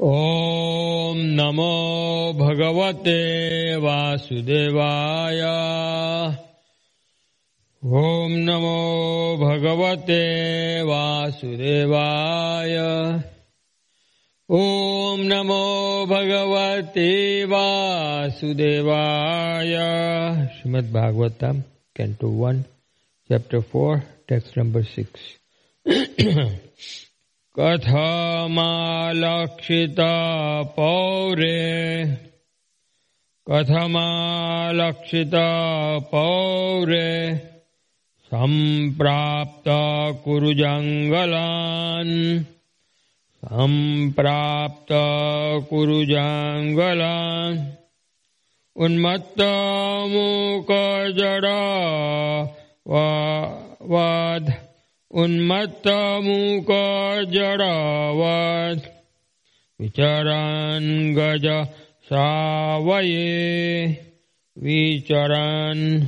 ओम नमो भगवते वासुदेवाय। ओम नमो भगवते वासुदेवाय। ओम नमो भगवते वासुदेवाय। Srimad Bhagavatam canto one chapter four text number six कथमालक्षिता पौरे कथमालक्षिता पौरे सम्प्राप्त कुरुजङ्गलान्। सम्प्राप्त कुरुजङ्गलान् उन्मत्तमूकजडा वध उन्मत्तमूकजडवत् विचरन् गज सावये। विचरन्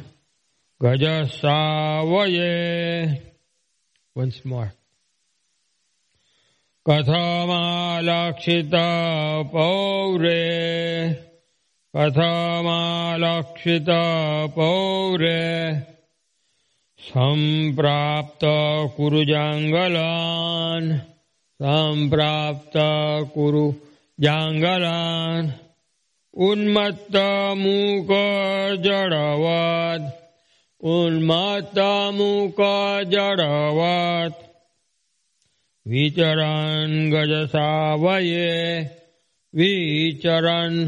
गज सावये। Once more. कथमालक्षित पौरे कथमालक्षित पौरे सम्प्राप्त कुरु जांगलान सम्प्राप्त कुरु जाङ्गलान् उन्मत्त जड़वत उन्मत्त मूकजडवत् विचरन् गजसावये विचरन्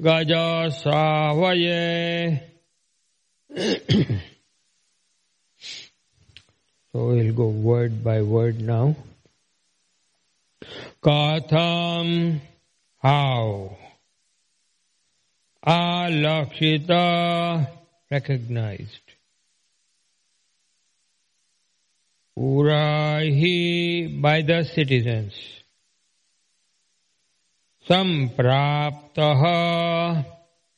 गजसावये। So we'll go word by word now. Katham, how? Alakshita, recognized. Urahi, by the citizens. Sampraptaha,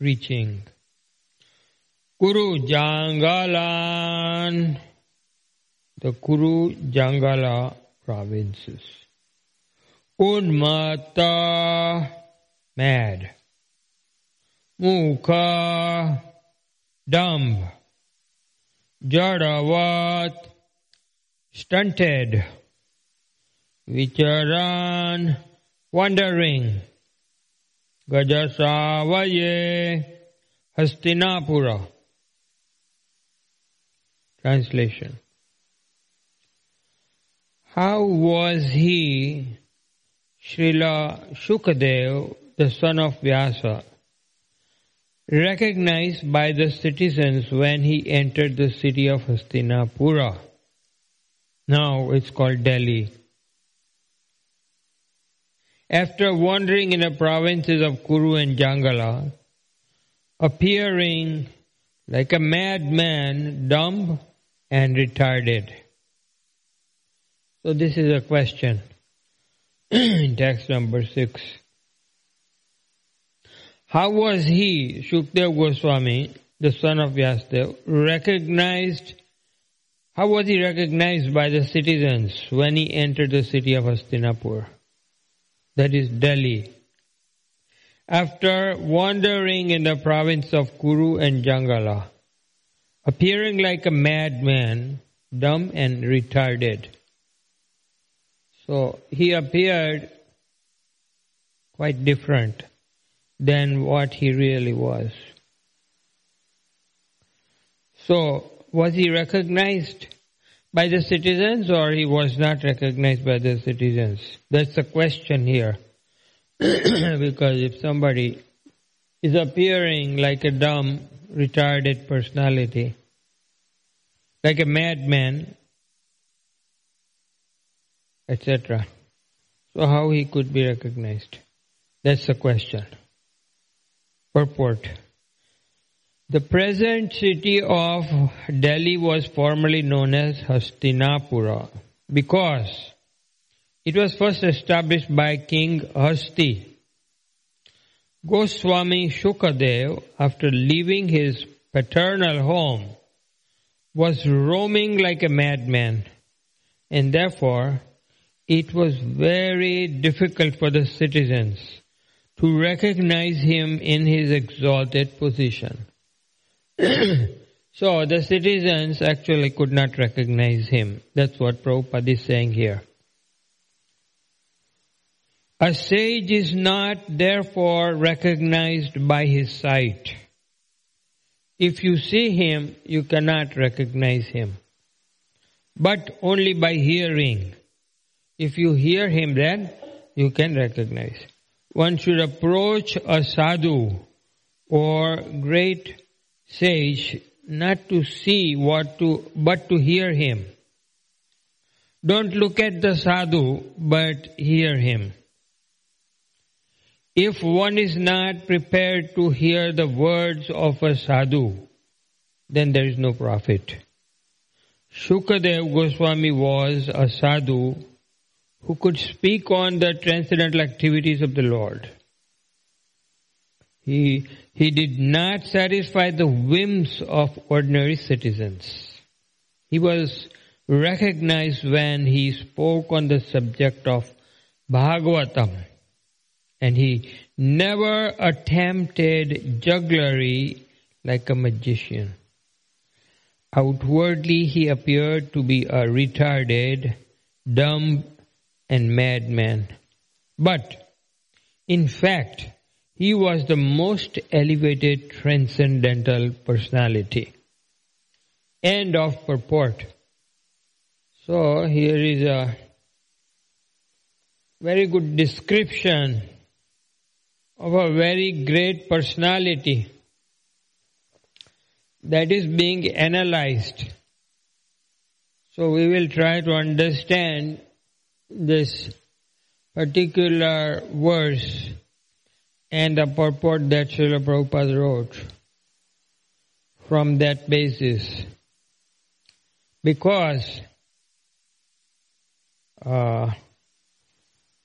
reaching. Kuru Jangalan, the Kuru Jangala provinces. Unmata, mad. Mukha, dumb. Jadavat, stunted. Vicharan, wandering. Gajasavaye, Hastinapura. Translation how was he, Srila Shukadev, the son of Vyasa, recognized by the citizens when he entered the city of Hastinapura? Now it's called Delhi. After wandering in the provinces of Kuru and Jangala, appearing like a madman, dumb and retarded. So this is a question in text number six. How was he, Shukdev Goswami, the son of Vyasdev, recognized, how was he recognized by the citizens when he entered the city of Hastinapur? That is Delhi. After wandering in the province of Kuru and Jangala, appearing like a madman, dumb and retarded, so he appeared quite different than what he really was. So was he recognized by the citizens or he was not recognized by the citizens? That's the question here. because if somebody is appearing like a dumb, retarded personality, like a madman, etc. So how he could be recognized? That's the question. Purport. The present city of Delhi was formerly known as Hastinapura because it was first established by King Hasti. Goswami Shukadev, after leaving his paternal home, was roaming like a madman and therefore it was very difficult for the citizens to recognize him in his exalted position. so the citizens actually could not recognize him. That's what Prabhupada is saying here. A sage is not therefore recognized by his sight. If you see him, you cannot recognize him. But only by hearing. If you hear him then, you can recognize. One should approach a sadhu or great sage not to see what to, but to hear him. Don't look at the sadhu, but hear him. If one is not prepared to hear the words of a sadhu, then there is no profit. Shukadev Goswami was a sadhu who could speak on the transcendental activities of the Lord. He, he did not satisfy the whims of ordinary citizens. He was recognized when he spoke on the subject of Bhagavatam and he never attempted jugglery like a magician. Outwardly he appeared to be a retarded, dumb, and madman. But, in fact, he was the most elevated transcendental personality. End of purport. So here is a very good description of a very great personality that is being analyzed. So we will try to understand this particular verse and the purport that Srila Prabhupada wrote from that basis. Because uh,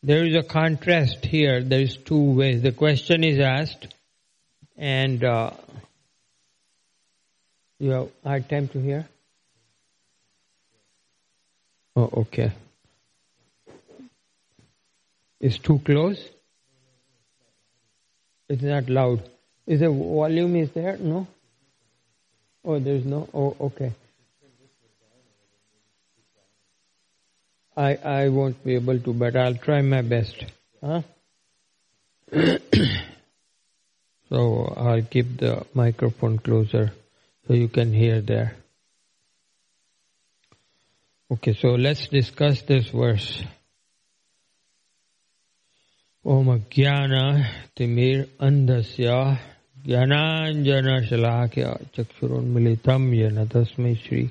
there is a contrast here. There is two ways. The question is asked, and uh, you have hard time to hear. Oh, okay. It's too close. It's not loud. Is the volume is there? No. Oh, there's no. Oh, okay. I, I won't be able to, but I'll try my best. Huh? so I'll keep the microphone closer so you can hear there. Okay, so let's discuss this verse. ओम अज्ञान तिमिरन्धस्य ज्ञानाञ्जनशलाख्य चक्षुरुन्मिलितं श्री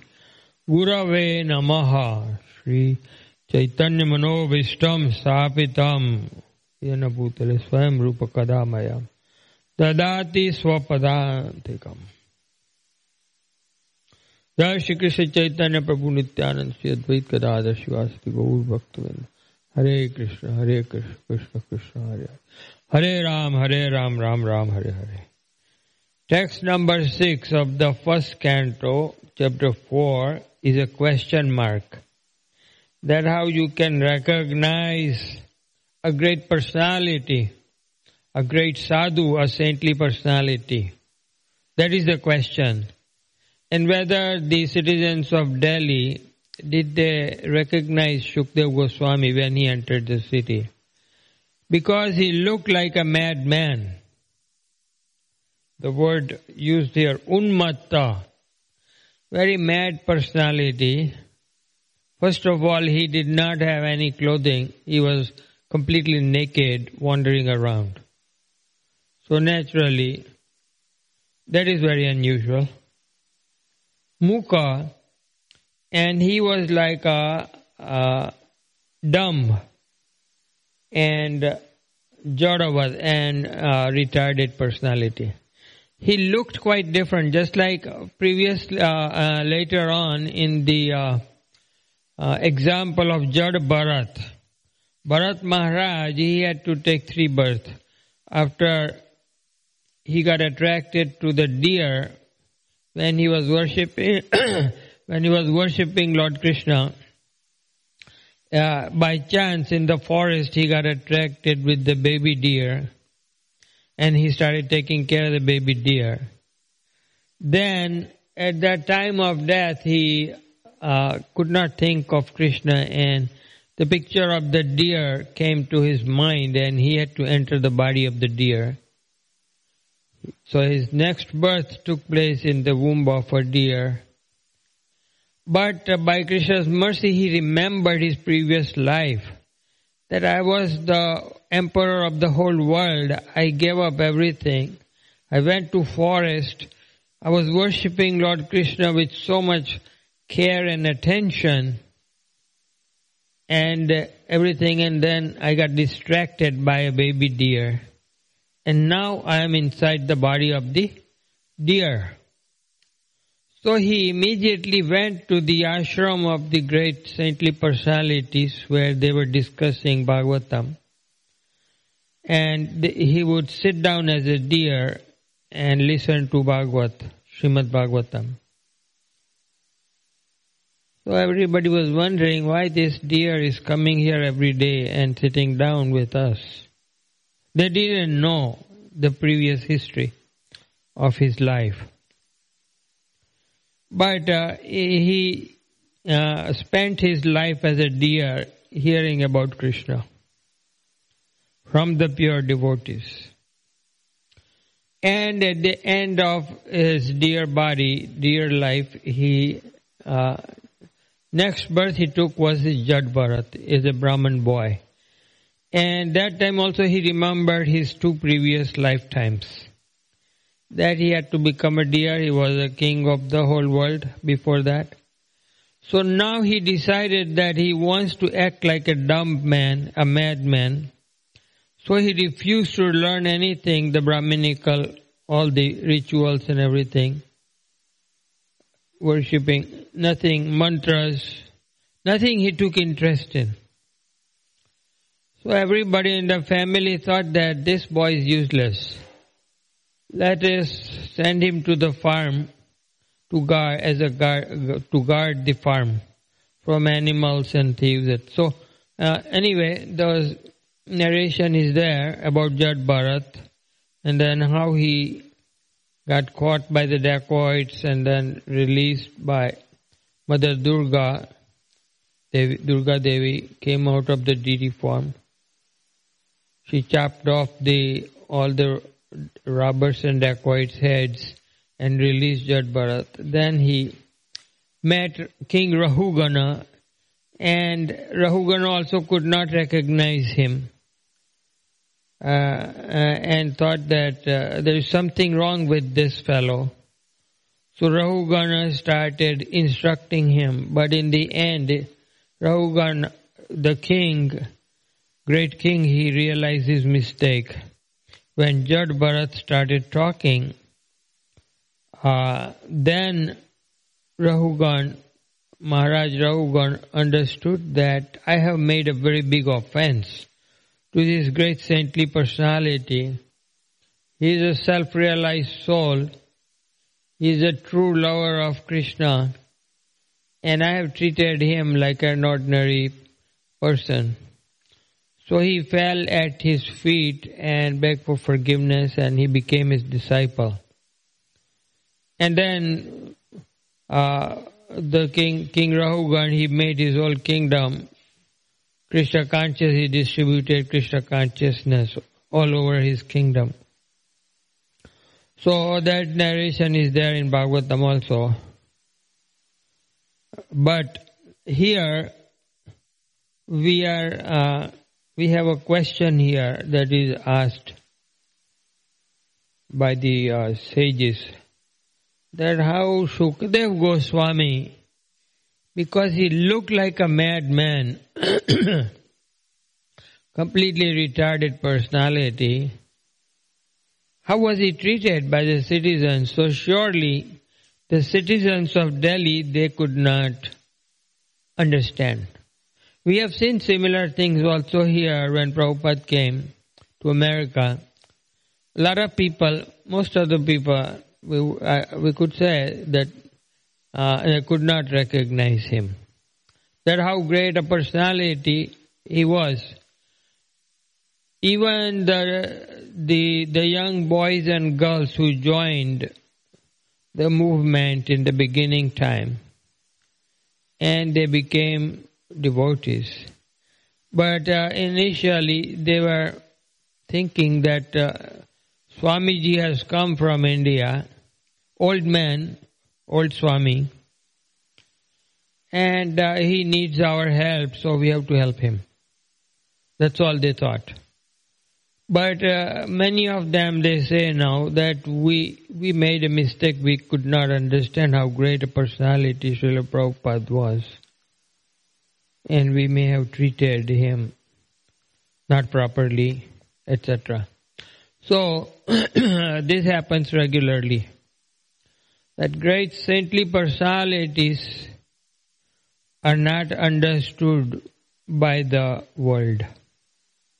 गुरव नम। नमः श्रीचैतन्यमनोभीष्टं स्थापित। येन भूतले स्वयं रूपकदा मया ददाति स्वपदान्तिकम्। जय श्रीकृष्णचैतन्यप्रभुनित्यानन्द श्री अद्वैत कदादशिवास्ति गौर्भक्तविन्द हरे कृष्ण हरे कृष्ण कृष्ण कृष्ण हरे हरे राम हरे Ram Ram Ram Hare Hare Text number six of the first canto, chapter four, is a question mark. that how you can recognize a great personality, a great sadhu, a saintly personality. That is the question. And whether the citizens of Delhi, did they recognize Shukdev Goswami when he entered the city? Because he looked like a madman. The word used here, unmatta, very mad personality, First of all, he did not have any clothing. He was completely naked wandering around. So naturally, that is very unusual. Mukha, and he was like a, dumb and Jadavat and retarded personality. He looked quite different, just like previous uh, uh, later on in the uh, uh, example of Jad Bharat. Bharat Maharaj, he had to take three births. After he got attracted to the deer when he was worshipping, when he was worshipping Lord Krishna, uh, by chance in the forest he got attracted with the baby deer and he started taking care of the baby deer. Then at that time of death he uh, could not think of Krishna and the picture of the deer came to his mind and he had to enter the body of the deer. So his next birth took place in the womb of a deer. But uh, by Krishna's mercy, he remembered his previous life. That I was the emperor of the whole world. I gave up everything. I went to forest. I was worshipping Lord Krishna with so much care and attention and uh, everything and then I got distracted by a baby deer and now I am inside the body of the deer. So he immediately went to the ashram of the great saintly personalities where they were discussing Bhagavatam. And he would sit down as a deer and listen to Bhagavat, Srimad Bhagavatam. So everybody was wondering why this deer is coming here every day and sitting down with us. They didn't know the previous history of his life. But uh, he uh, spent his life as a deer hearing about Krishna from the pure devotees. And at the end of his dear body, dear life, he uh, next birth he took was his Jad Bharat, is a Brahman boy. And that time also he remembered his two previous lifetimes. That he had to become a deer, he was a king of the whole world before that. So now he decided that he wants to act like a dumb man, a madman. So he refused to learn anything, the Brahminical, all the rituals and everything. Worshipping, nothing, mantras, nothing he took interest in. So everybody in the family thought that this boy is useless. Let us send him to the farm to guard as a guard to guard the farm from animals and thieves. So uh, anyway, the narration is there about Jad Bharat and then how he got caught by the dacoits and then released by Mother Durga. Devi, Durga Devi came out of the deity form she chopped off the all the robbers and dacoits' heads and released Jad Bharat. Then he met King Rahugana, and Rahugana also could not recognize him. Uh, uh, and thought that uh, there is something wrong with this fellow. So Rahugana started instructing him, but in the end, Rahugana, the king, great king, he realized his mistake. When Jad Bharat started talking, uh, then Rahugan, Maharaj Rahugan understood that I have made a very big offense to this great saintly personality. He is a self-realized soul. He is a true lover of Krishna. And I have treated him like an ordinary person. So he fell at his feet and begged for forgiveness and he became his disciple. And then uh, the king, King Rahugan, he made his whole kingdom Krishna conscious, he distributed Krishna consciousness all over his kingdom. So that narration is there in Bhagavatam also. But here we are uh, we have a question here that is asked by the uh, sages that how Shukadev Goswami, because he looked like a madman, completely retarded personality, how was he treated by the citizens? So surely the citizens of Delhi, they could not understand. We have seen similar things also here when Prabhupada came to America. A lot of people, most of the people, we, uh, we could say that uh, they could not recognize him. that how great a personality he was. Even the, the, the young boys and girls who joined the movement in the beginning time and they became devotees. But uh, initially they were thinking that uh, Swamiji has come from India, old man, old Swami, and uh, he needs our help, so we have to help him. That's all they thought. But uh, many of them, they say now that we we made a mistake. We could not understand how great a personality Srila Prabhupada was. And we may have treated him not properly, etc. So, this happens regularly. That great saintly personalities are not understood by the world.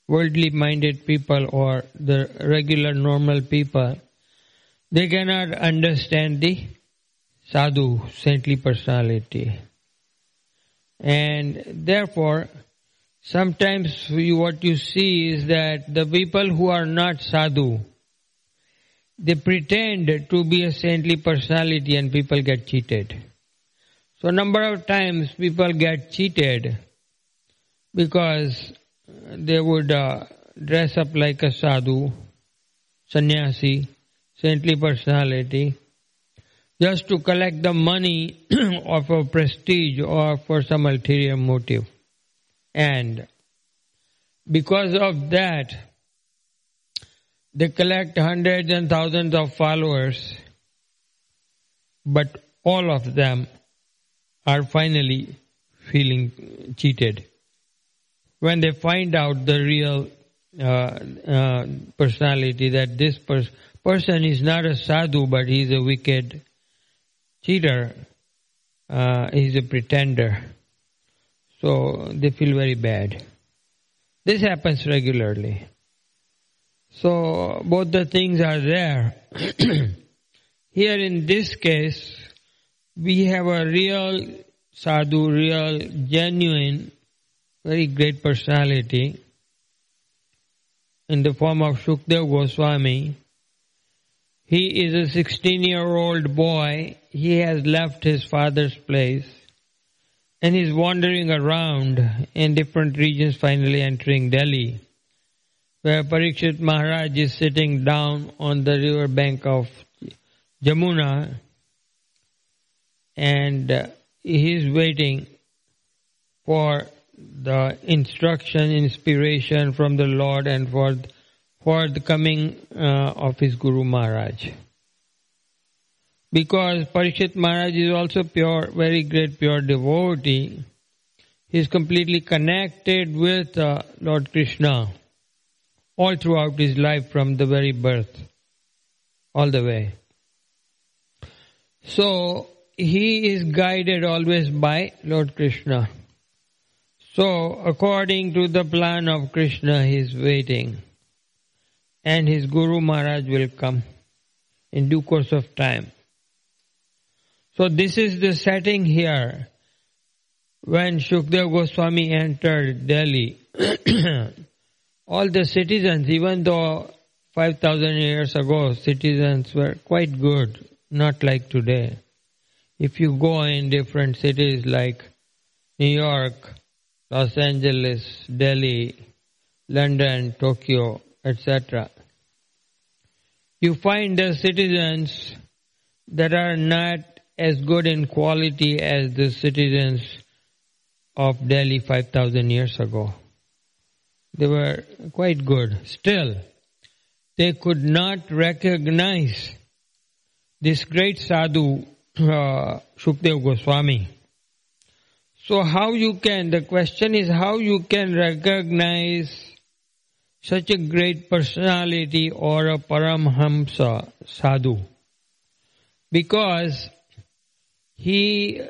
Worldly minded people or the regular normal people, they cannot understand the sadhu, saintly personality. And therefore, sometimes what you see is that the people who are not sadhu, they pretend to be a saintly personality and people get cheated. So number of times people get cheated because they would uh, dress up like a sadhu, sannyasi, saintly personality, just to collect the money of a prestige or for some ulterior motive. And because of that, they collect hundreds and thousands of followers, but all of them are finally feeling cheated. When they find out the real uh, uh, personality that this pers- person is not a sadhu but he's a wicked cheater, uh, a pretender. So they feel very bad. This happens regularly. So both the things are there. Here in this case, we have a real sadhu, real, genuine, very great personality in the form of Shukdev Goswami. He is a 16 year old boy. He has left his father's place and he's wandering around in different regions, finally entering Delhi, where Parikshit Maharaj is sitting down on the river bank of Jamuna and uh, he is waiting for the instruction, inspiration from the Lord and for for the coming uh, of his Guru Maharaj. Because Parikshit Maharaj is also pure, very great pure devotee. He is completely connected with uh, Lord Krishna all throughout his life from the very birth, all the way. So, he is guided always by Lord Krishna. So, according to the plan of Krishna, he is waiting. And his Guru Maharaj will come in due course of time. So this is the setting here. When Shukdev Goswami entered Delhi, all the citizens, even though 5,000 years ago citizens were quite good, not like today. If you go in different cities like New York, Los Angeles, Delhi, London, Tokyo, etc., you find the citizens that are not as good in quality as the citizens of Delhi 5000 years ago. They were quite good. Still, they could not recognize this great sadhu uh, Shukdev Goswami. So how you can, the question is how you can recognize such a great personality or a Paramhamsa sadhu. Because he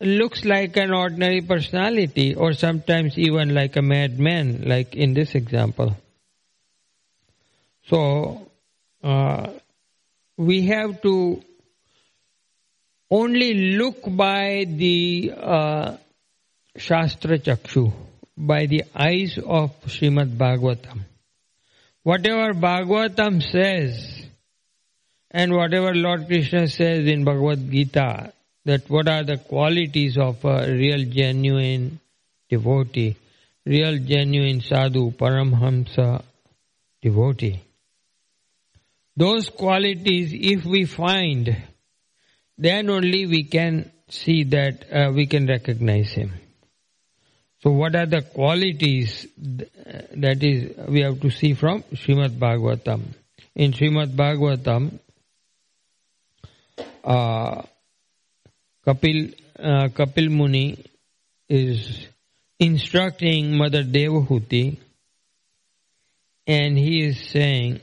looks like an ordinary personality or sometimes even like a madman, like in this example. So, uh, we have to only look by the uh, Shastra Chakshu, by the eyes of Srimad Bhagavatam. Whatever Bhagavatam says, and whatever Lord Krishna says in Bhagavad Gita, that what are the qualities of a real genuine devotee, real genuine sadhu, paramhamsa devotee. Those qualities, if we find, then only we can see that uh, we can recognize him. So what are the qualities that is we have to see from Srimad Bhagavatam? In Srimad Bhagavatam, uh, Kapil, uh, Kapil Muni is instructing Mother Devahuti and he is saying,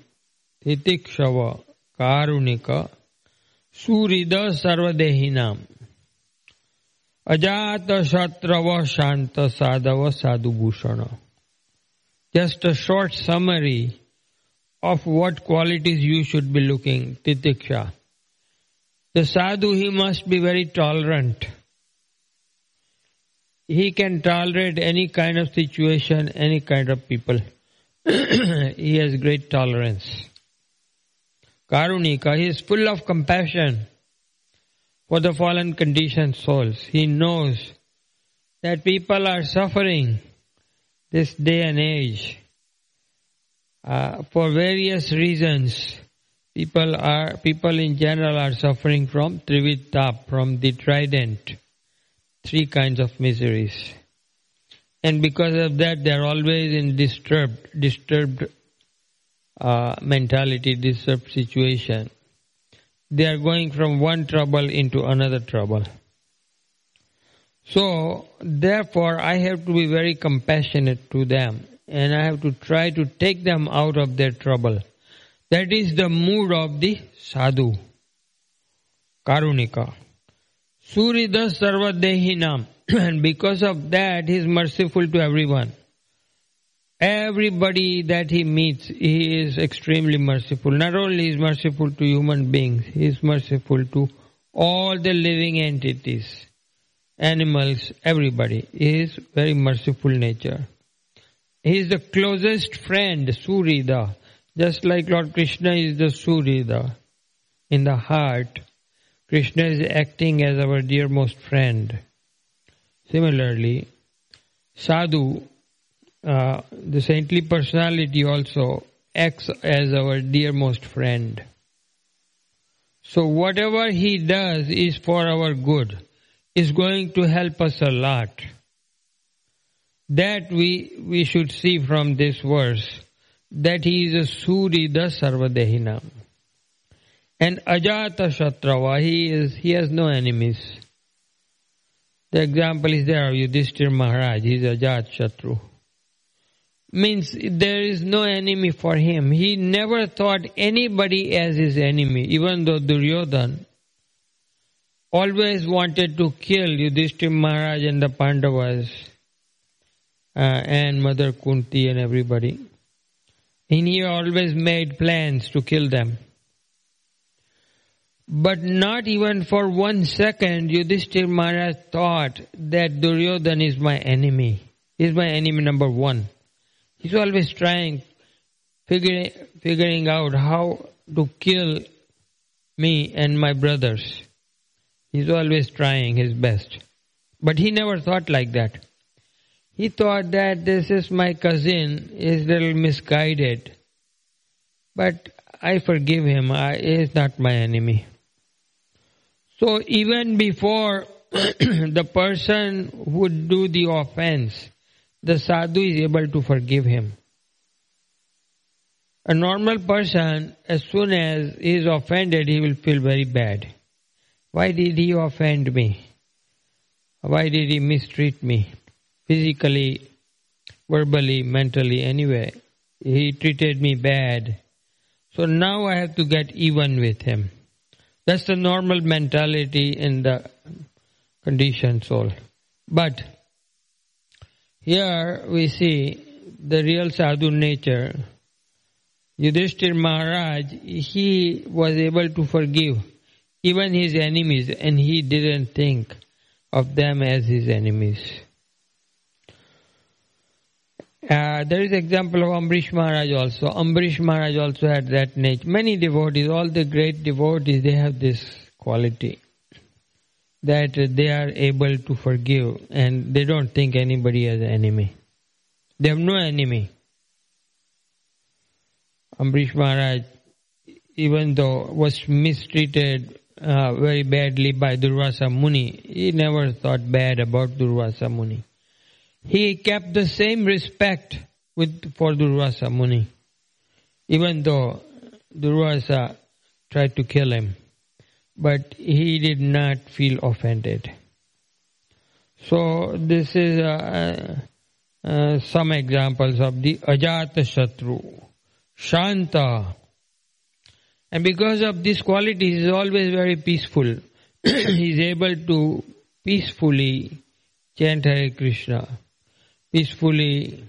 Titikshava Karunika Surida Sarvadehinam Ajata Shatrava Shanta Sadhava Sadhubhushana. Just a short summary of what qualities you should be looking, Titiksha. The sadhu, he must be very tolerant. He can tolerate any kind of situation, any kind of people. he has great tolerance. Karunika, he is full of compassion for the fallen conditioned souls. He knows that people are suffering this day and age uh, for various reasons. People are people in general are suffering from trividtap, from the trident, three kinds of miseries, and because of that, they are always in disturbed, disturbed uh, mentality, disturbed situation they are going from one trouble into another trouble. So, therefore, I have to be very compassionate to them and I have to try to take them out of their trouble. That is the mood of the sadhu, Karunika. Surida Sarvadehinam. and because of that, he is merciful to everyone. Everybody that he meets, he is extremely merciful. Not only is merciful to human beings, he is merciful to all the living entities, animals, everybody. He is very merciful nature. He is the closest friend, Surida. Just like Lord Krishna is the Surida in the heart. Krishna is acting as our dearmost friend. Similarly, Sadhu uh, the saintly personality also acts as our dearmost friend. So whatever he does is for our good, is going to help us a lot. That we, we should see from this verse, that he is a Suri Surida Sarvadehina. And Ajata Shatrava, he is, he has no enemies. The example is there, of Yudhishthir Maharaj, he is Ajat Shatru means there is no enemy for him. He never thought anybody as his enemy, even though Duryodhan always wanted to kill Yudhishthira Maharaj and the Pandavas uh, and Mother Kunti and everybody. And he always made plans to kill them. But not even for one second Yudhishthira Maharaj thought that Duryodhan is my enemy. He's my enemy number one. He's always trying, figuring, figuring out how to kill me and my brothers. He's always trying his best. But he never thought like that. He thought that this is my cousin, is little misguided. But I forgive him, I, he is not my enemy. So even before the person would do the offense, the sadhu is able to forgive him. A normal person, as soon as he is offended, he will feel very bad. Why did he offend me? Why did he mistreat me? Physically, verbally, mentally, anyway. He treated me bad. So now I have to get even with him. That's the normal mentality in the conditioned soul. But here we see the real sadhu nature. Yudhishthir Maharaj, he was able to forgive even his enemies and he didn't think of them as his enemies. Uh, there is example of Ambrish Maharaj also. Ambrish Maharaj also had that nature. Many devotees, all the great devotees, they have this quality that they are able to forgive and they don't think anybody as an enemy. They have no enemy. Ambrish Maharaj, even though was mistreated uh, very badly by Durvasa Muni, he never thought bad about Durvasa Muni he kept the same respect with for Durvasa Muni, even though Durvasa tried to kill him, but he did not feel offended. So this is uh, uh, some examples of the Ajata Shatru, Shanta. And because of this quality, he is always very peaceful. he is able to peacefully chant Hare Krishna peacefully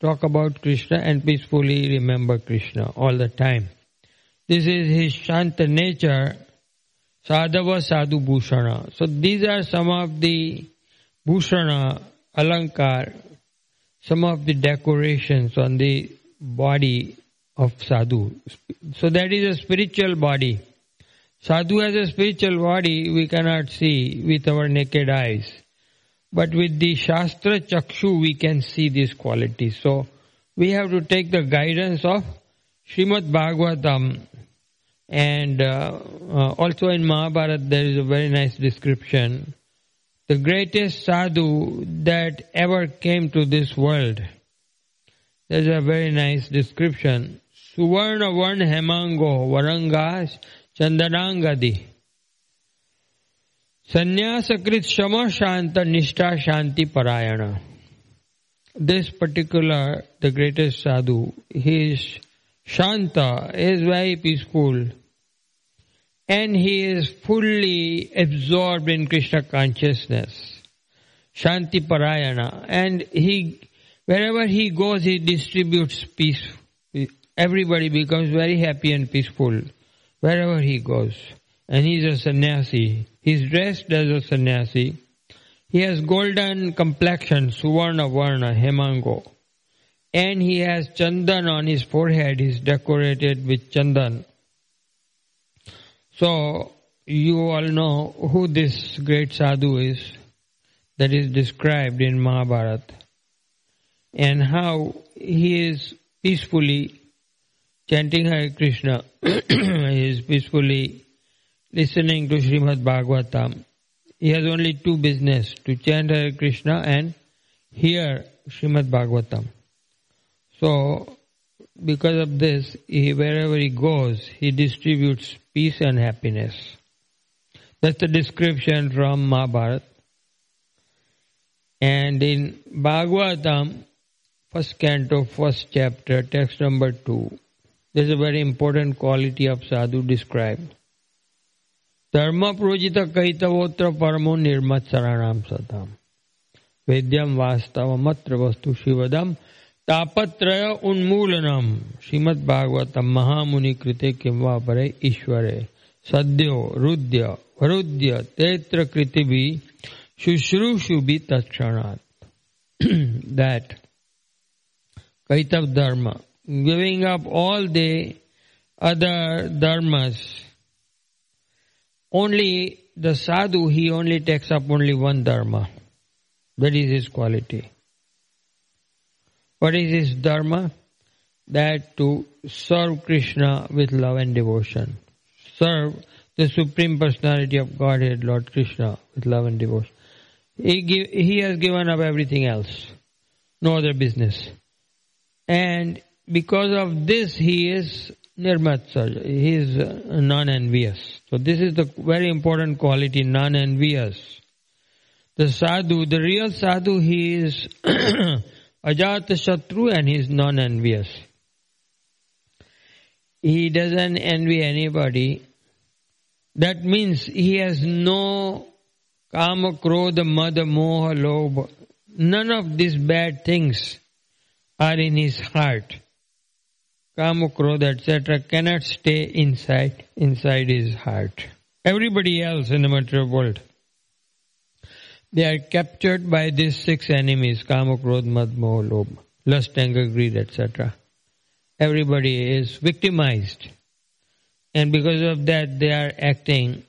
talk about Krishna and peacefully remember Krishna all the time. This is his Shanta nature, Sadhava Sadhu Bhushana. So these are some of the Bhushana, Alankar, some of the decorations on the body of Sadhu. So that is a spiritual body. Sadhu has a spiritual body we cannot see with our naked eyes. But with the Shastra Chakshu, we can see these qualities. So, we have to take the guidance of Srimad Bhagavatam. And uh, uh, also in Mahabharata, there is a very nice description. The greatest sadhu that ever came to this world. There's a very nice description. Suvarna Varn Hemango Varangas Chandanangadi. Sannyasakrit Shama Shanta Nishta Shanti Parayana. This particular, the greatest sadhu, he is Shanta, is very peaceful and he is fully absorbed in Krishna consciousness. Shanti Parayana. And he, wherever he goes, he distributes peace. Everybody becomes very happy and peaceful wherever he goes. And he is a sannyasi. He's dressed as a sannyasi. He has golden complexion, Suvarna Varna, Hemango. And he has chandan on his forehead. He's decorated with chandan. So, you all know who this great sadhu is that is described in Mahabharata. And how he is peacefully chanting Hare Krishna. he is peacefully listening to Srimad Bhagavatam. He has only two business, to chant Hare Krishna and hear Srimad Bhagavatam. So, because of this, he, wherever he goes, he distributes peace and happiness. That's the description from Mahabharata. And in Bhagavatam, first canto, first chapter, text number two, there's a very important quality of sadhu described. धर्म प्रोजित कैतवोत्र परमो निर्मत्सराणाम सताम। वेद्यम वास्तव मत्र वस्तु शिवदम। तापत्रय उन्मूलनम। श्रीमद भागवतम महामुनि कृते किंवा परे ईश्वरे। सद्यो रुद्य वरुद्य तेत्र कृति भी शुश्रूषु भी तत्क्षणात्। That kaitava dharma giving up all the other dharmas only the sadhu, he only takes up only one dharma. That is his quality. What is his dharma? That to serve Krishna with love and devotion. Serve the Supreme Personality of Godhead, Lord Krishna, with love and devotion. He, give, he has given up everything else. No other business. And because of this, he is Nirmatsal. He is uh, non-envious. So this is the very important quality, non-envious. The sadhu, the real sadhu, he is ajata shatru and he is non-envious. He doesn't envy anybody. That means he has no kama, krodha, mada, moha, lobha. None of these bad things are in his heart. Kama, Krodha, etc. cannot stay inside, inside his heart. Everybody else in the material world, they are captured by these six enemies, Kama, Krodha, Mad, Moha, Lobha. lust, anger, greed, etc. Everybody is victimized. And because of that, they are acting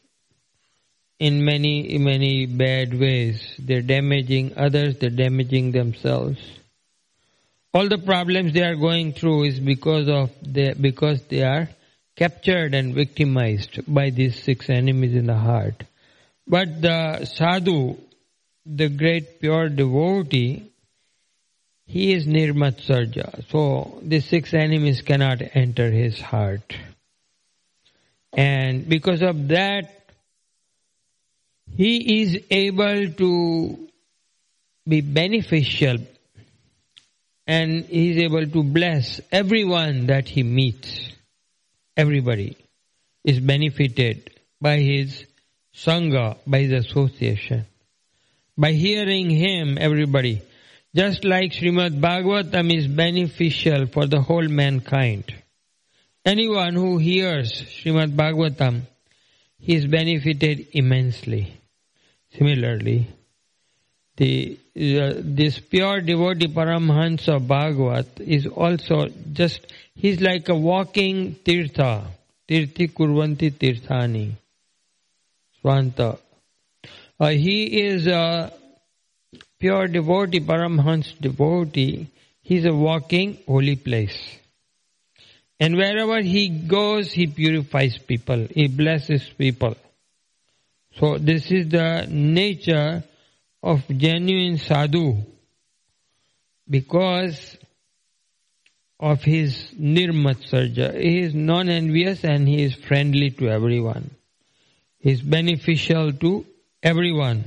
in many, many bad ways. They're damaging others, they're damaging themselves. All the problems they are going through is because of the, because they are captured and victimized by these six enemies in the heart. But the sadhu, the great pure devotee, he is nirmatsarja. So the six enemies cannot enter his heart. And because of that, he is able to be beneficial and he is able to bless everyone that he meets. Everybody is benefited by his sangha, by his association. By hearing him, everybody, just like Srimad Bhagavatam is beneficial for the whole mankind. Anyone who hears Srimad Bhagavatam, he is benefited immensely. Similarly, the uh, this pure devotee Paramhansa Bhagavat is also just he's like a walking tirtha, tirthi kurvanti tirthani, swanta. Uh, he is a pure devotee, Paramhans devotee. He's a walking holy place. And wherever he goes, he purifies people. He blesses people. So this is the nature of genuine sadhu because of his nirmatsarja. He is non-envious and he is friendly to everyone. He is beneficial to everyone.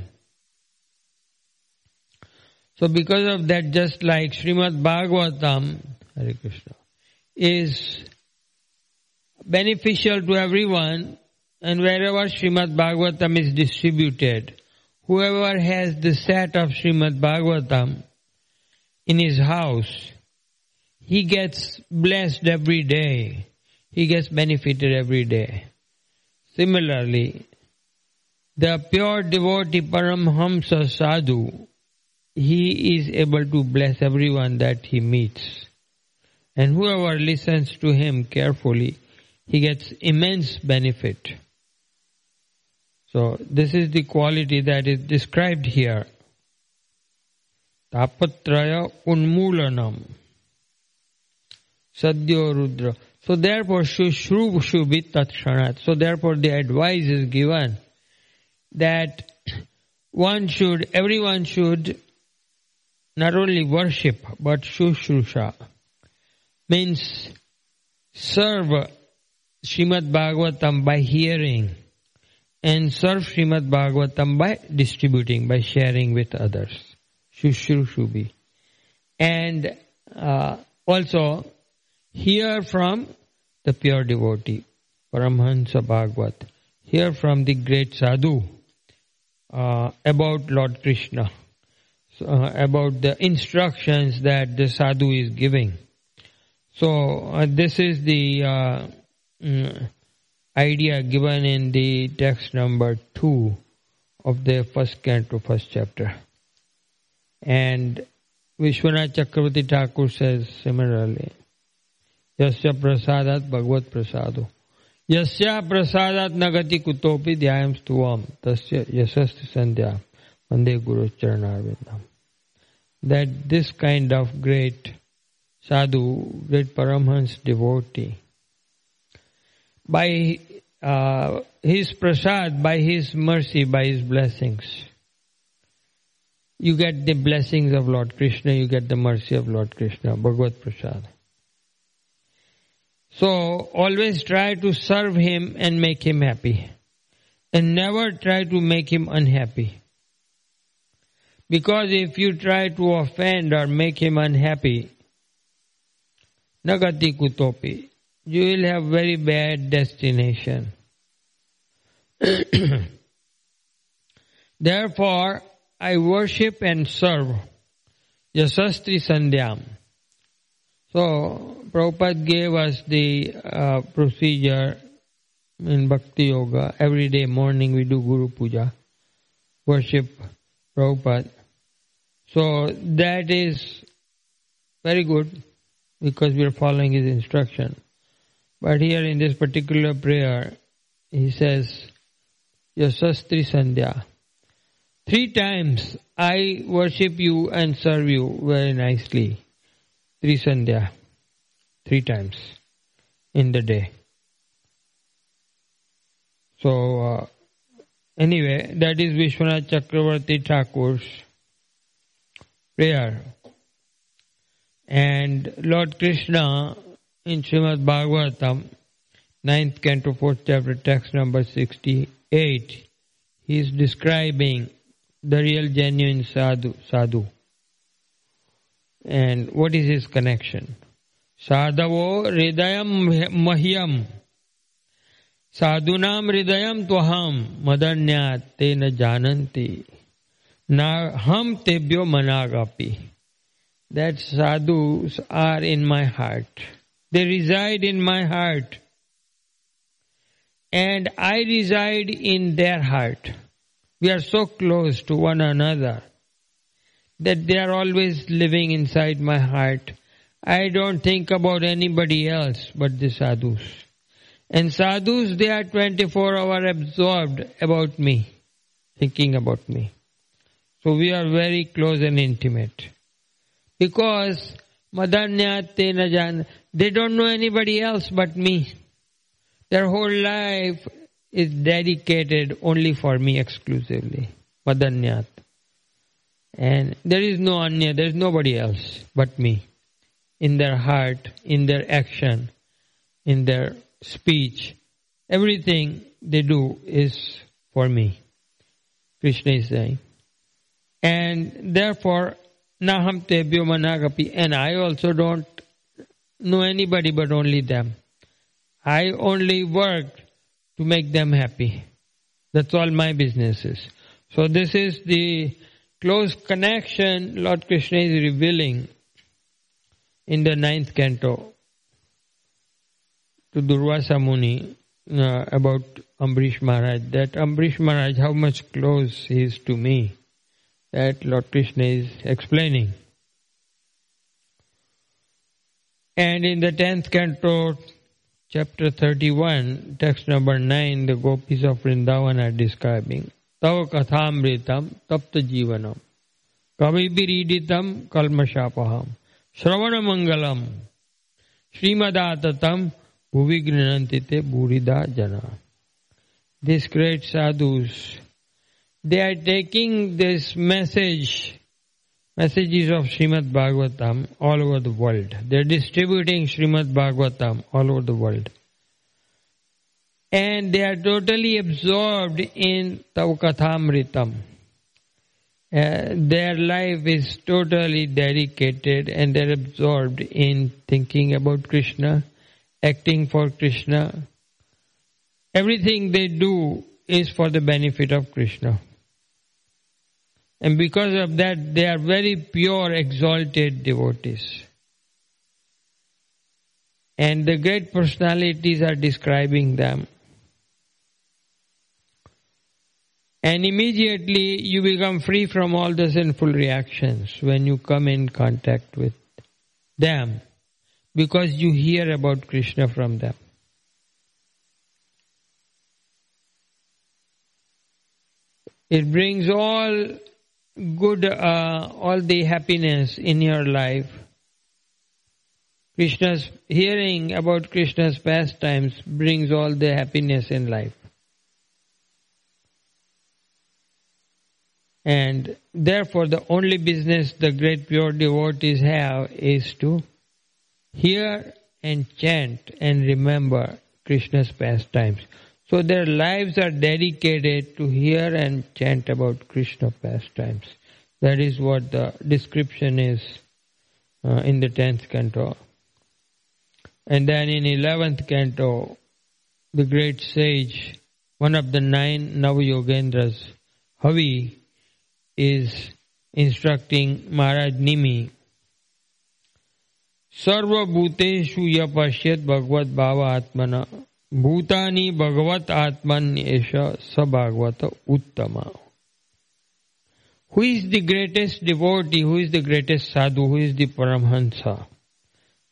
So because of that, just like Srimad Bhagavatam, Hare Krishna, is beneficial to everyone, and wherever Srimad Bhagavatam is distributed, whoever has the set of Srimad Bhagavatam in his house, he gets blessed every day. He gets benefited every day. Similarly, the pure devotee Paramhamsa Sadhu, he is able to bless everyone that he meets. And whoever listens to him carefully, he gets immense benefit. So this is the quality that is described here. Tapatraya unmulanam. Sadhyo Rudra. So therefore, Shubit Tatshanat. So therefore the advice is given that one should, everyone should not only worship, but Shushrusha. Means serve Srimad Bhagavatam by hearing and serve Srimad Bhagavatam by distributing, by sharing with others. Shushrushubi. And uh, also hear from the pure devotee, Paramhansa Bhagavat. Hear from the great sadhu uh, about Lord Krishna, uh, about the instructions that the sadhu is giving. So uh, this is the uh, mm, idea given in the text number two of the first canto, first chapter. And Vishwanath Chakravarti Thakur says similarly, Yasya prasadat bhagavad prasado. Yasya prasadat nagati kutopi dhyayam stuvam tasya yasasti sandhya vande guru charanarvindam. That this kind of great sadhu, great paramhans devotee, by uh, his prasad, by his mercy, by his blessings, you get the blessings of Lord Krishna, you get the mercy of Lord Krishna, Bhagavad Prasad. So always try to serve him and make him happy. And never try to make him unhappy. Because if you try to offend or make him unhappy, nagati kutopi, you will have very bad destination. Therefore, I worship and serve Yasastri Sandhyam. So, Prabhupada gave us the uh, procedure in Bhakti Yoga. Every day morning we do Guru Puja, worship Prabhupada. So that is very good because we are following his instruction. But here in this particular prayer, he says, Yasastri Sandhya. Three times I worship you and serve you very nicely. Three Sandhya. Three times in the day. So, uh, anyway, that is Vishwanath Chakravarti Thakur's prayer. And Lord Krishna in Srimad Bhagavatam, 9th canto, 4th chapter, text number 68, he is describing the real genuine sadhu, sadhu. And what is his connection? Sadhavo hridayam mahyam साधुनाम हृदय तो हम मदन्या तेन जानती ना हम तेभ्यो मनागापी that sadhus are in my heart. They reside in my heart. And I reside in their heart. We are so close to one another that they are always living inside my heart. I don't think about anybody else but the sadhus. And sadhus, they are 24 hour absorbed about me, thinking about me. So we are very close and intimate. Because Madanyate they don't know anybody else but me. Their whole life is dedicated only for me exclusively. Madanyat. And there is no anya, there is nobody else but me. In their heart, in their action, in their speech, everything they do is for me. Krishna is saying. And therefore, naham tebhyo managapi, and I also don't know anybody but only them. I only work to make them happy. That's all my business is. So this is the close connection Lord Krishna is revealing in the ninth canto to Durvasa Muni uh, about Ambrish Maharaj, that Ambrish Maharaj, how much close he is to me, that Lord Krishna is explaining. And in the 10th canto, chapter 31, text number 9, the gopis of Vrindavan are describing, Tava kathamritam tapta jivanam, kavibiriditam kalmashapaham, shravana mangalam, srimadatam Bhuvignanantite Burida Jana. These great sadhus, they are taking this message, messages of Srimad Bhagavatam all over the world. They are distributing Srimad Bhagavatam all over the world. And they are totally absorbed in Tavkathamritam. Uh, their life is totally dedicated and they're absorbed in thinking about Krishna acting for Krishna. Everything they do is for the benefit of Krishna. And because of that, they are very pure, exalted devotees. And the great personalities are describing them. And immediately you become free from all the sinful reactions when you come in contact with them because you hear about Krishna from them. It brings all good, uh, all the happiness in your life. Krishna's hearing about Krishna's pastimes brings all the happiness in life. And therefore, the only business the great pure devotees have is to hear and chant and remember Krishna's pastimes. So their lives are dedicated to hear and chant about Krishna pastimes. That is what the description is uh, in the 10th canto. And then in 11th canto, the great sage, one of the nine Navayogendras, Havi, is instructing Maharaj Nimi. Sarva bhuteshu yapashyat bhagavad bhava atmana भूतानी भगवत आत्मान्यश सभागवत उत्तम। Who is the greatest devotee who is the greatest sadhu who is the paramahamsa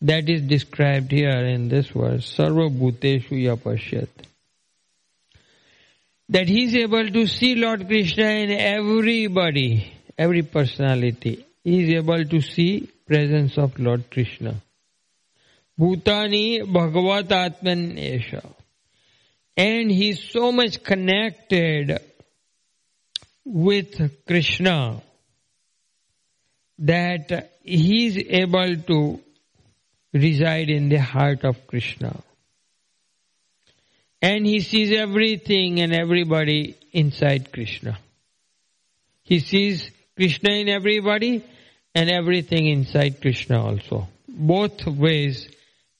that is described here in this world सर्वभूतेषु यपश्यत that he is able to see Lord Krishna in everybody every personality he is able to see presence of Lord Krishna Bhutani Bhagavat Esha. And he is so much connected with Krishna that he is able to reside in the heart of Krishna. And he sees everything and everybody inside Krishna. He sees Krishna in everybody and everything inside Krishna also. Both ways.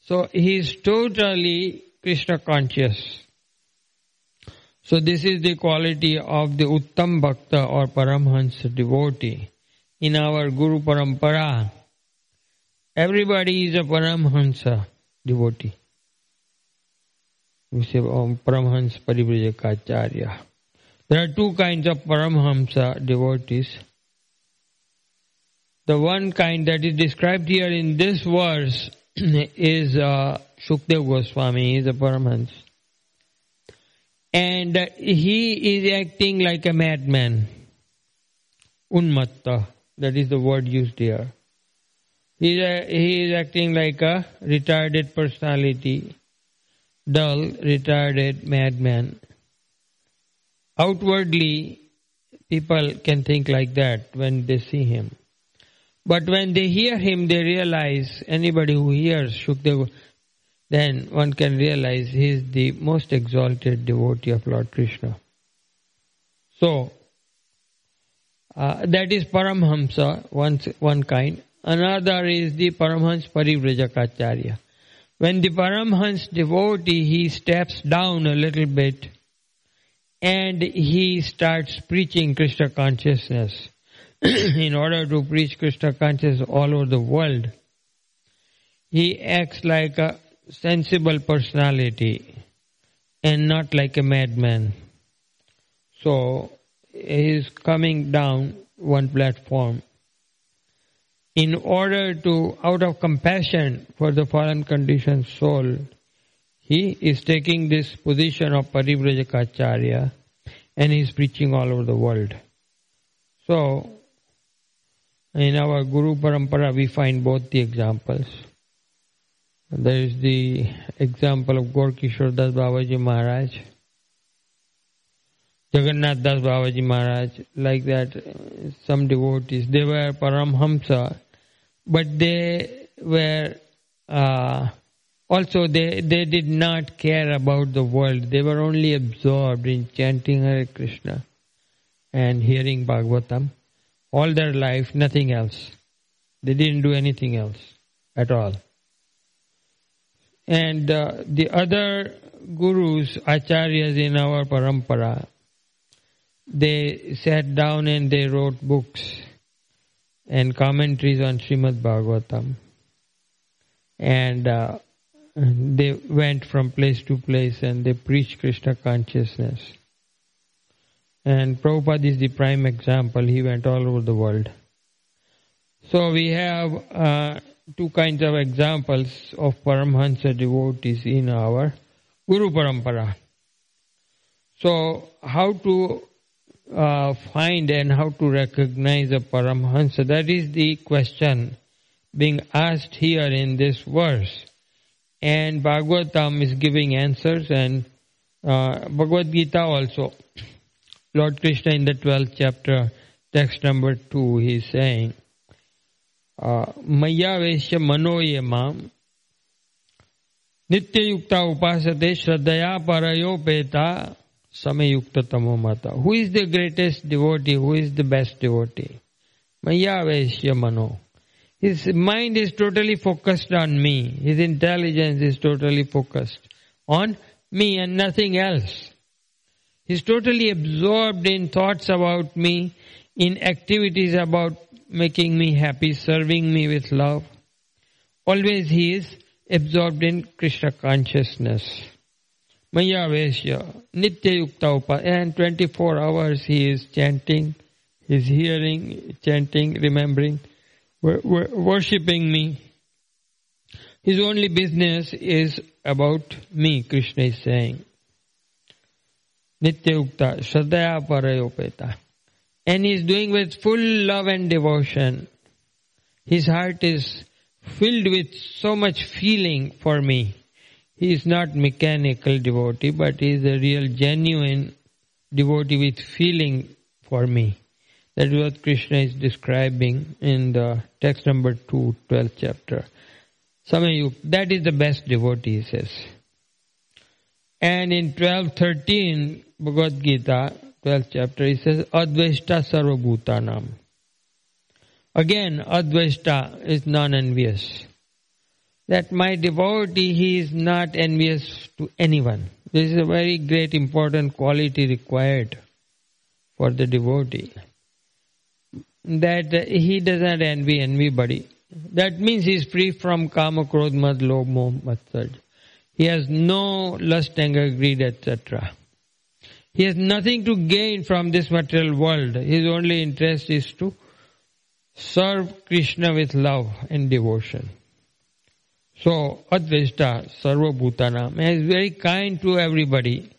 So he is totally Krishna conscious. So this is the quality of the Uttam Bhakta or Paramhansa devotee. In our Guru Parampara, everybody is a Paramhansa devotee. We say oh, Om Paramhans Parivrajakacarya. There are two kinds of Paramhamsa devotees. The one kind that is described here in this verse is uh, Shukdev Goswami, is a Paramhans and he is acting like a madman. Unmatta, that is the word used here. He is, he is acting like a retarded personality, dull, retarded madman. Outwardly, people can think like that when they see him. But when they hear him, they realize anybody who hears Shukdev then one can realize he is the most exalted devotee of Lord Krishna. So, uh, that is Paramhamsa, one, one kind. Another is the Paramhans Parivrajakacarya. When the Paramhans devotee, he steps down a little bit and he starts preaching Krishna consciousness. In order to preach Krishna consciousness all over the world, he acts like a sensible personality and not like a madman. So he is coming down one platform in order to, out of compassion for the fallen conditioned soul, he is taking this position of Parivrajakacarya and he is preaching all over the world. So, in our Guru Parampara, we find both the examples. There is the example of Gorkishore Das Babaji Maharaj, Jagannath Das Babaji Maharaj, like that. Some devotees, they were Paramhamsa, but they were uh, also they they did not care about the world. They were only absorbed in chanting Hare Krishna and hearing Bhagavatam all their life, nothing else. They didn't do anything else at all. And uh, the other gurus, acharyas in our parampara, they sat down and they wrote books and commentaries on Srimad Bhagavatam. And uh, they went from place to place and they preached Krishna consciousness. And Prabhupada is the prime example. He went all over the world. So we have uh, two kinds of examples of Paramhansa devotees in our Guru Parampara. So, how to uh, find and how to recognize a Paramhansa? That is the question being asked here in this verse. And Bhagavatam is giving answers and uh, Bhagavad Gita also. Lord Krishna in the 12th chapter, text number 2, he is saying, मय्यावेश्य मनो ये माम नित्य युक्ता उपासते श्रद्धया परयोपेता समय युक्त तमो मता who is the greatest devotee who is the best devotee मय्यावेश्य मनो His mind is totally focused on me. His intelligence is totally focused on me and nothing else. He's totally absorbed in thoughts about me, in activities about making me happy, serving me with love. Always he is absorbed in Krishna consciousness. Maya Vesya, Nitya Yukta Upa, and 24 hours he is chanting He's hearing, chanting, remembering, worshipping me. His only business is about me, Krishna is saying. Nitya Ukta, Shraddhaya Parayopeta. And he's doing with full love and devotion. His heart is filled with so much feeling for me. He is not mechanical devotee, but he is a real genuine devotee with feeling for me. That is what Krishna is describing in the text number 2, 12th chapter. Samayuk, that is the best devotee, he says. And in 12.13, Bhagavad Gita, 12th chapter, he says, Advaishta Sarvabhutanam. Again, Advaishta is non-envious. That my devotee, he is not envious to anyone. This is a very great important quality required for the devotee. That he does not envy anybody. That means he is free from kama, krodh, mad, lobh, moh. He has no lust, anger, greed, etc. He has nothing to gain from this material world. His only interest is to serve Krishna with love and devotion. So, Advaita Sarva Bhutanam is very kind to everybody.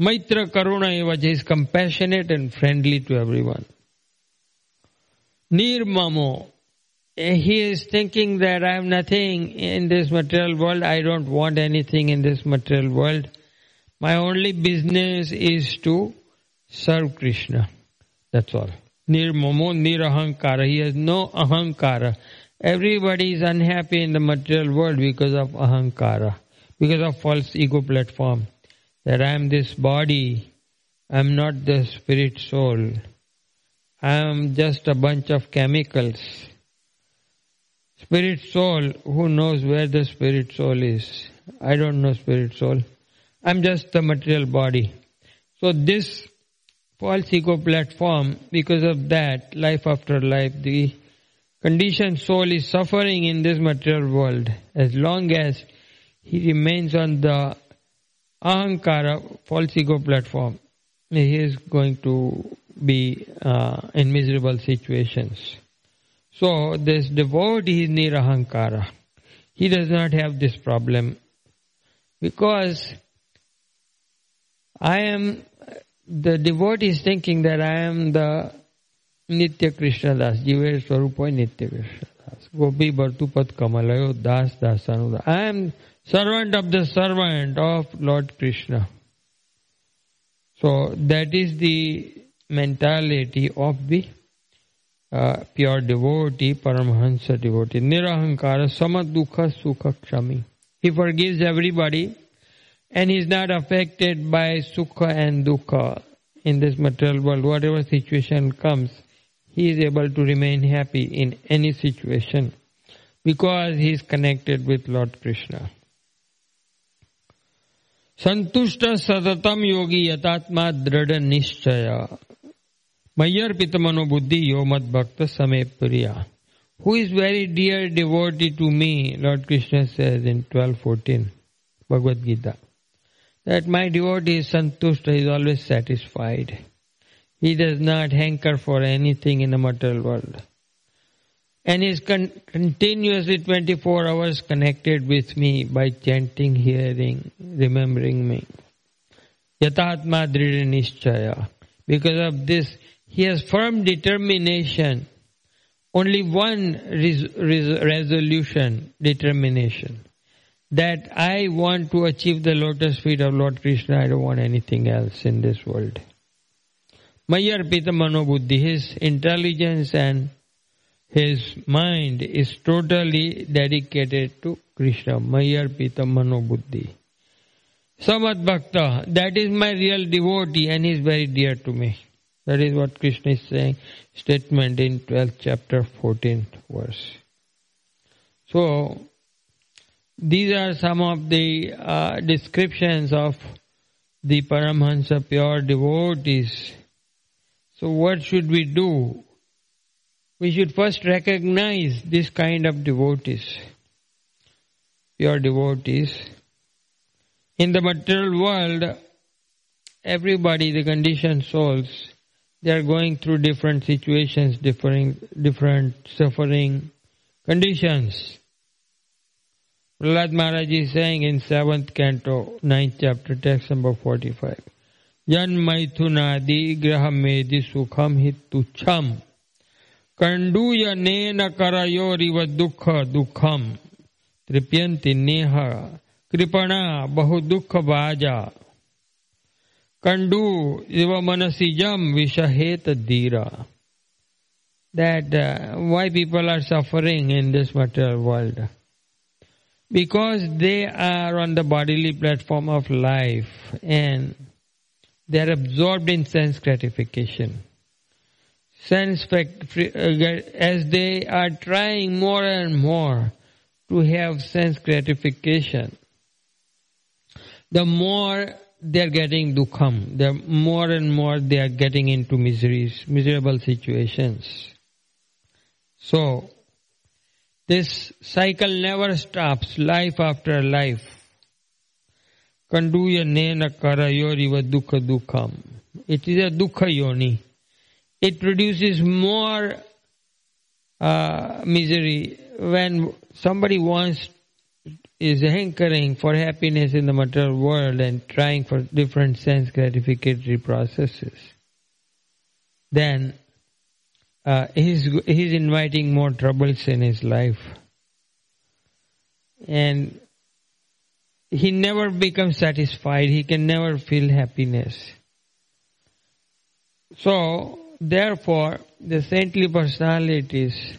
Maitra Karuna Evaja is compassionate and friendly to everyone. Nirmamo, he is thinking that I am nothing in this material world, I don't want anything in this material world. My only business is to serve Krishna. That's all. Nirmamo, nirahankara. He has no ahankara. Everybody is unhappy in the material world because of ahankara, because of false ego platform. That I am this body, I am not the spirit soul. I am just a bunch of chemicals. Spirit soul, who knows where the spirit soul is? I don't know spirit soul. I'm just the material body. So this false ego platform, because of that, life after life, the conditioned soul is suffering in this material world as long as he remains on the ahankara, false ego platform. He is going to be uh, in miserable situations. So this devotee is nirahankara. He does not have this problem because I am the devotee is thinking that I am the Nitya Krishna Das, Jiva Swarupa Nitya Krishna Das. Gopi Bhartupat Kamalayo Das Dasanu. I am servant of the servant of Lord Krishna. So that is the mentality of the uh, pure devotee, Paramahansa devotee. Nirahankara Samadukha Sukha Kshami. He forgives everybody and he's not affected by sukha and dukkha in this material world. Whatever situation comes, he is able to remain happy in any situation because he is connected with Lord Krishna. संतुष्ट सततम योगी यथात्मा दृढ़ निश्चय Mayar Pitamano Buddhi Bhakta Same Priya. Who is very dear devotee to me, Lord Krishna says in 12.14, Bhagavad Gita, that my devotee is santushta, is always satisfied. He does not hanker for anything in the material world. And is con- continuously 24 hours connected with me by chanting, hearing, remembering me. Yatatma Dhrida Nishchaya. Because of this, he has firm determination. Only one res- res- resolution, determination that I want to achieve the lotus feet of Lord Krishna. I don't want anything else in this world. Mayarpita Manobuddhi, his intelligence and his mind is totally dedicated to Krishna. Mayarpita Manobuddhi. Samad Bhakta, that is my real devotee and he is very dear to me. That is what Krishna is saying, statement in 12th chapter, 14th verse. So, these are some of the uh, descriptions of the Paramahansa pure devotees. So what should we do? We should first recognize this kind of devotees, pure devotees. In the material world, everybody, the conditioned souls, they are going through different situations, different, different suffering conditions. Prahlad Maharaj is saying in 7th canto, 9th chapter, text number 45. Janmaithunadi grahamedi sukham hitucham kanduyanena karayoriva dukha dukham tripyanti neha kripana bahu dukha kandu iva manasijam vishaheta dira that uh, why people are suffering in this material world because they are on the bodily platform of life and they are absorbed in sense gratification. Sense uh, as they are trying more and more to have sense gratification, the more they are getting dukham. They're more and more they are getting into miseries, miserable situations. So, this cycle never stops, life after life. Kanduya nena karayoriva dukha dukham. It is a dukha yoni. It produces more uh, misery when somebody wants is hankering for happiness in the material world and trying for different sense gratificatory processes. Then uh, he's he's inviting more troubles in his life, and he never becomes satisfied. He can never feel happiness. So, therefore, the saintly personalities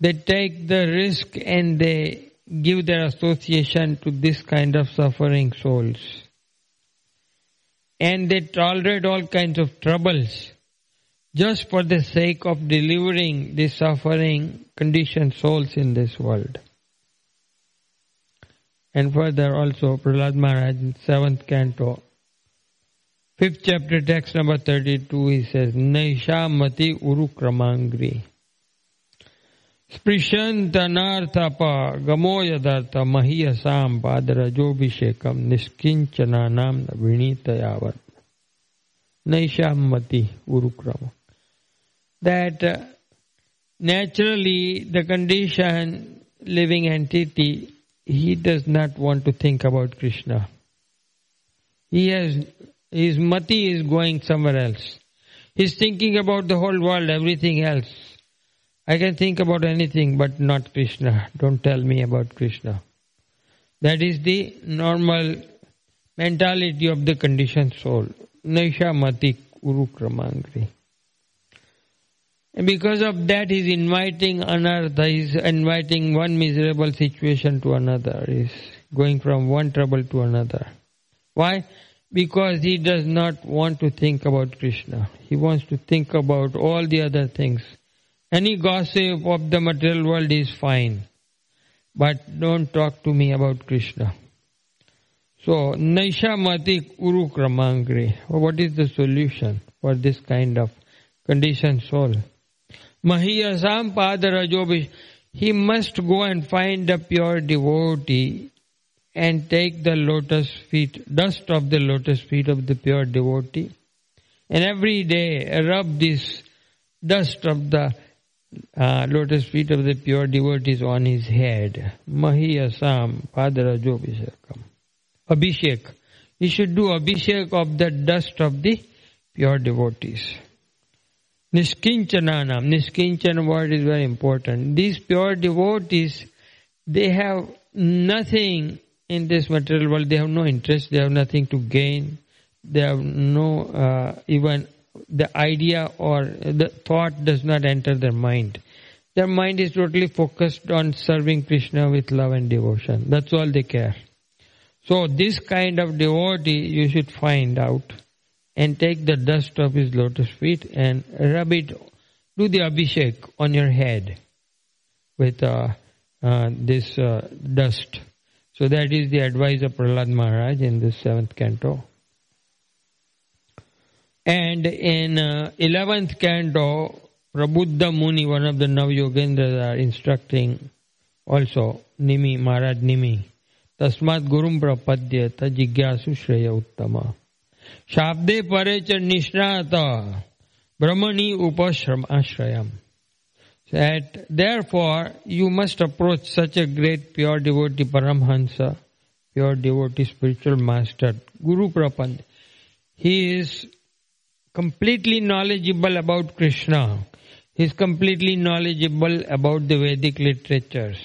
they take the risk and they give their association to this kind of suffering souls. And they tolerate all kinds of troubles just for the sake of delivering the suffering conditioned souls in this world. And further also, Prahlad Maharaj in 7th canto, 5th chapter, text number 32, he says, Naisha mati urukramangri. Sprishantanarthapa gamo yadartha mahiyasam padarajobhishekam niskinchana vinitayavat. Naisha mati urukrama that uh, naturally the condition living entity he does not want to think about krishna. He has his mati is going somewhere else. He's thinking about the whole world everything else i can think about anything but not krishna don't tell me about krishna that is the normal mentality of the conditioned soul naisha mati kramangri and because of that, he's inviting another, he's inviting one miserable situation to another. He's going from one trouble to another. Why? Because he does not want to think about Krishna. He wants to think about all the other things. Any gossip of the material world is fine. But don't talk to me about Krishna. So, Naisha Mati Uru Kramangri. What is the solution for this kind of conditioned soul? Mahiyasam Padarajobish. He must go and find a pure devotee and take the lotus feet, dust of the lotus feet of the pure devotee. And every day rub this dust of the uh, lotus feet of the pure devotees on his head. Mahi Mahiyasam Padarajobhishekam. Abhishek. He should do abhishek of the dust of the pure devotees. Niskinchananam. Niskinchana word is very important. These pure devotees, they have nothing in this material world. They have no interest. They have nothing to gain. They have no uh, even the idea or the thought does not enter their mind. Their mind is totally focused on serving Krishna with love and devotion. That's all they care. So this kind of devotee you should find out and take the dust of his lotus feet and rub it, do the abhishek on your head with uh, uh, this uh, dust. So that is the advice of Prahlad Maharaj in the seventh canto. And in uh, eleventh canto, Prabuddha Muni, one of the Navyogendras, are instructing also Nimi, Maharaj Nimi. Tasmat Gurum Prapadya Tajigyasu Shreya Uttama. शाब्दे परे च निष्णात Brahmani upashrayam. That therefore you must approach such a great pure devotee Paramhansa, pure devotee spiritual master, Guru Prapand. He is completely knowledgeable about Krishna. He is completely knowledgeable about the Vedic literatures.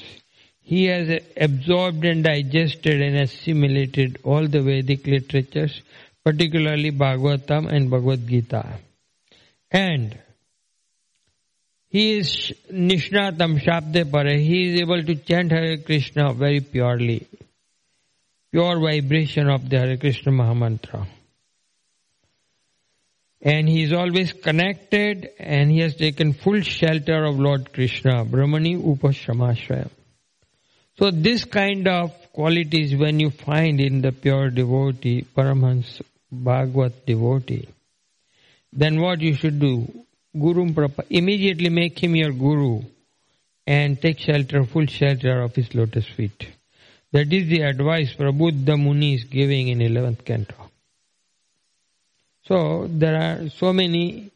He has absorbed and digested and assimilated all the Vedic literatures, particularly Bhagavatam and Bhagavad Gita. And he is Nishnatam Shabde Pare. He is able to chant Hare Krishna very purely. Pure vibration of the Hare Krishna Mahamantra. And he is always connected and he has taken full shelter of Lord Krishna. Brahmani Upashamashaya. So this kind of qualities when you find in the pure devotee, Paramhans Bhagavad devotee, then what you should do? Guru Prapa, immediately make him your guru and take shelter, full shelter of his lotus feet. That is the advice Prabuddha Muni is giving in 11th canto. So there are so many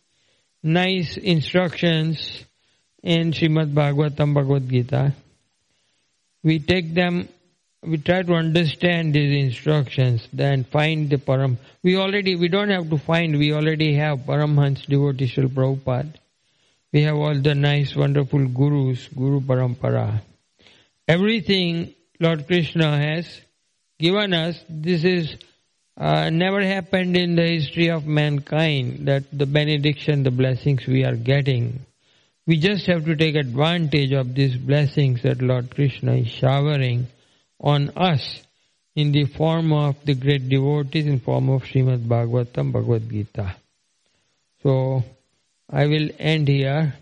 nice instructions in Srimad Bhagavatam Bhagavad Gita we take them, we try to understand these instructions, then find the Param. We already, we don't have to find, we already have Paramhans devotee Srila Prabhupada. We have all the nice, wonderful gurus, Guru Parampara. Everything Lord Krishna has given us, this is uh, never happened in the history of mankind that the benediction, the blessings we are getting we just have to take advantage of these blessings that Lord Krishna is showering on us in the form of the great devotees in form of Srimad Bhagavatam, Bhagavad Gita. So, I will end here.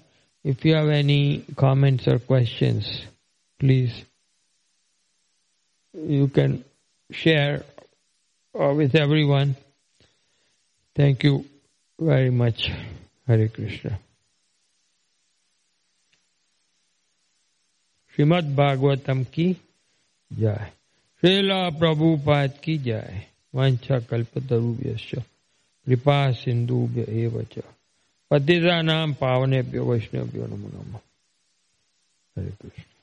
If you have any comments or questions, please, you can share uh, with everyone. Thank you very much. Hare Krishna. Shrimad Bhagavatam की जय श्रीला प्रभुपाद की जय वंशा कल्पतरुभ्य कृपा सिंधुभ्य च पतिता नाम पावनेभ्यो वैष्णव्यो नमो नमः हरे कृष्ण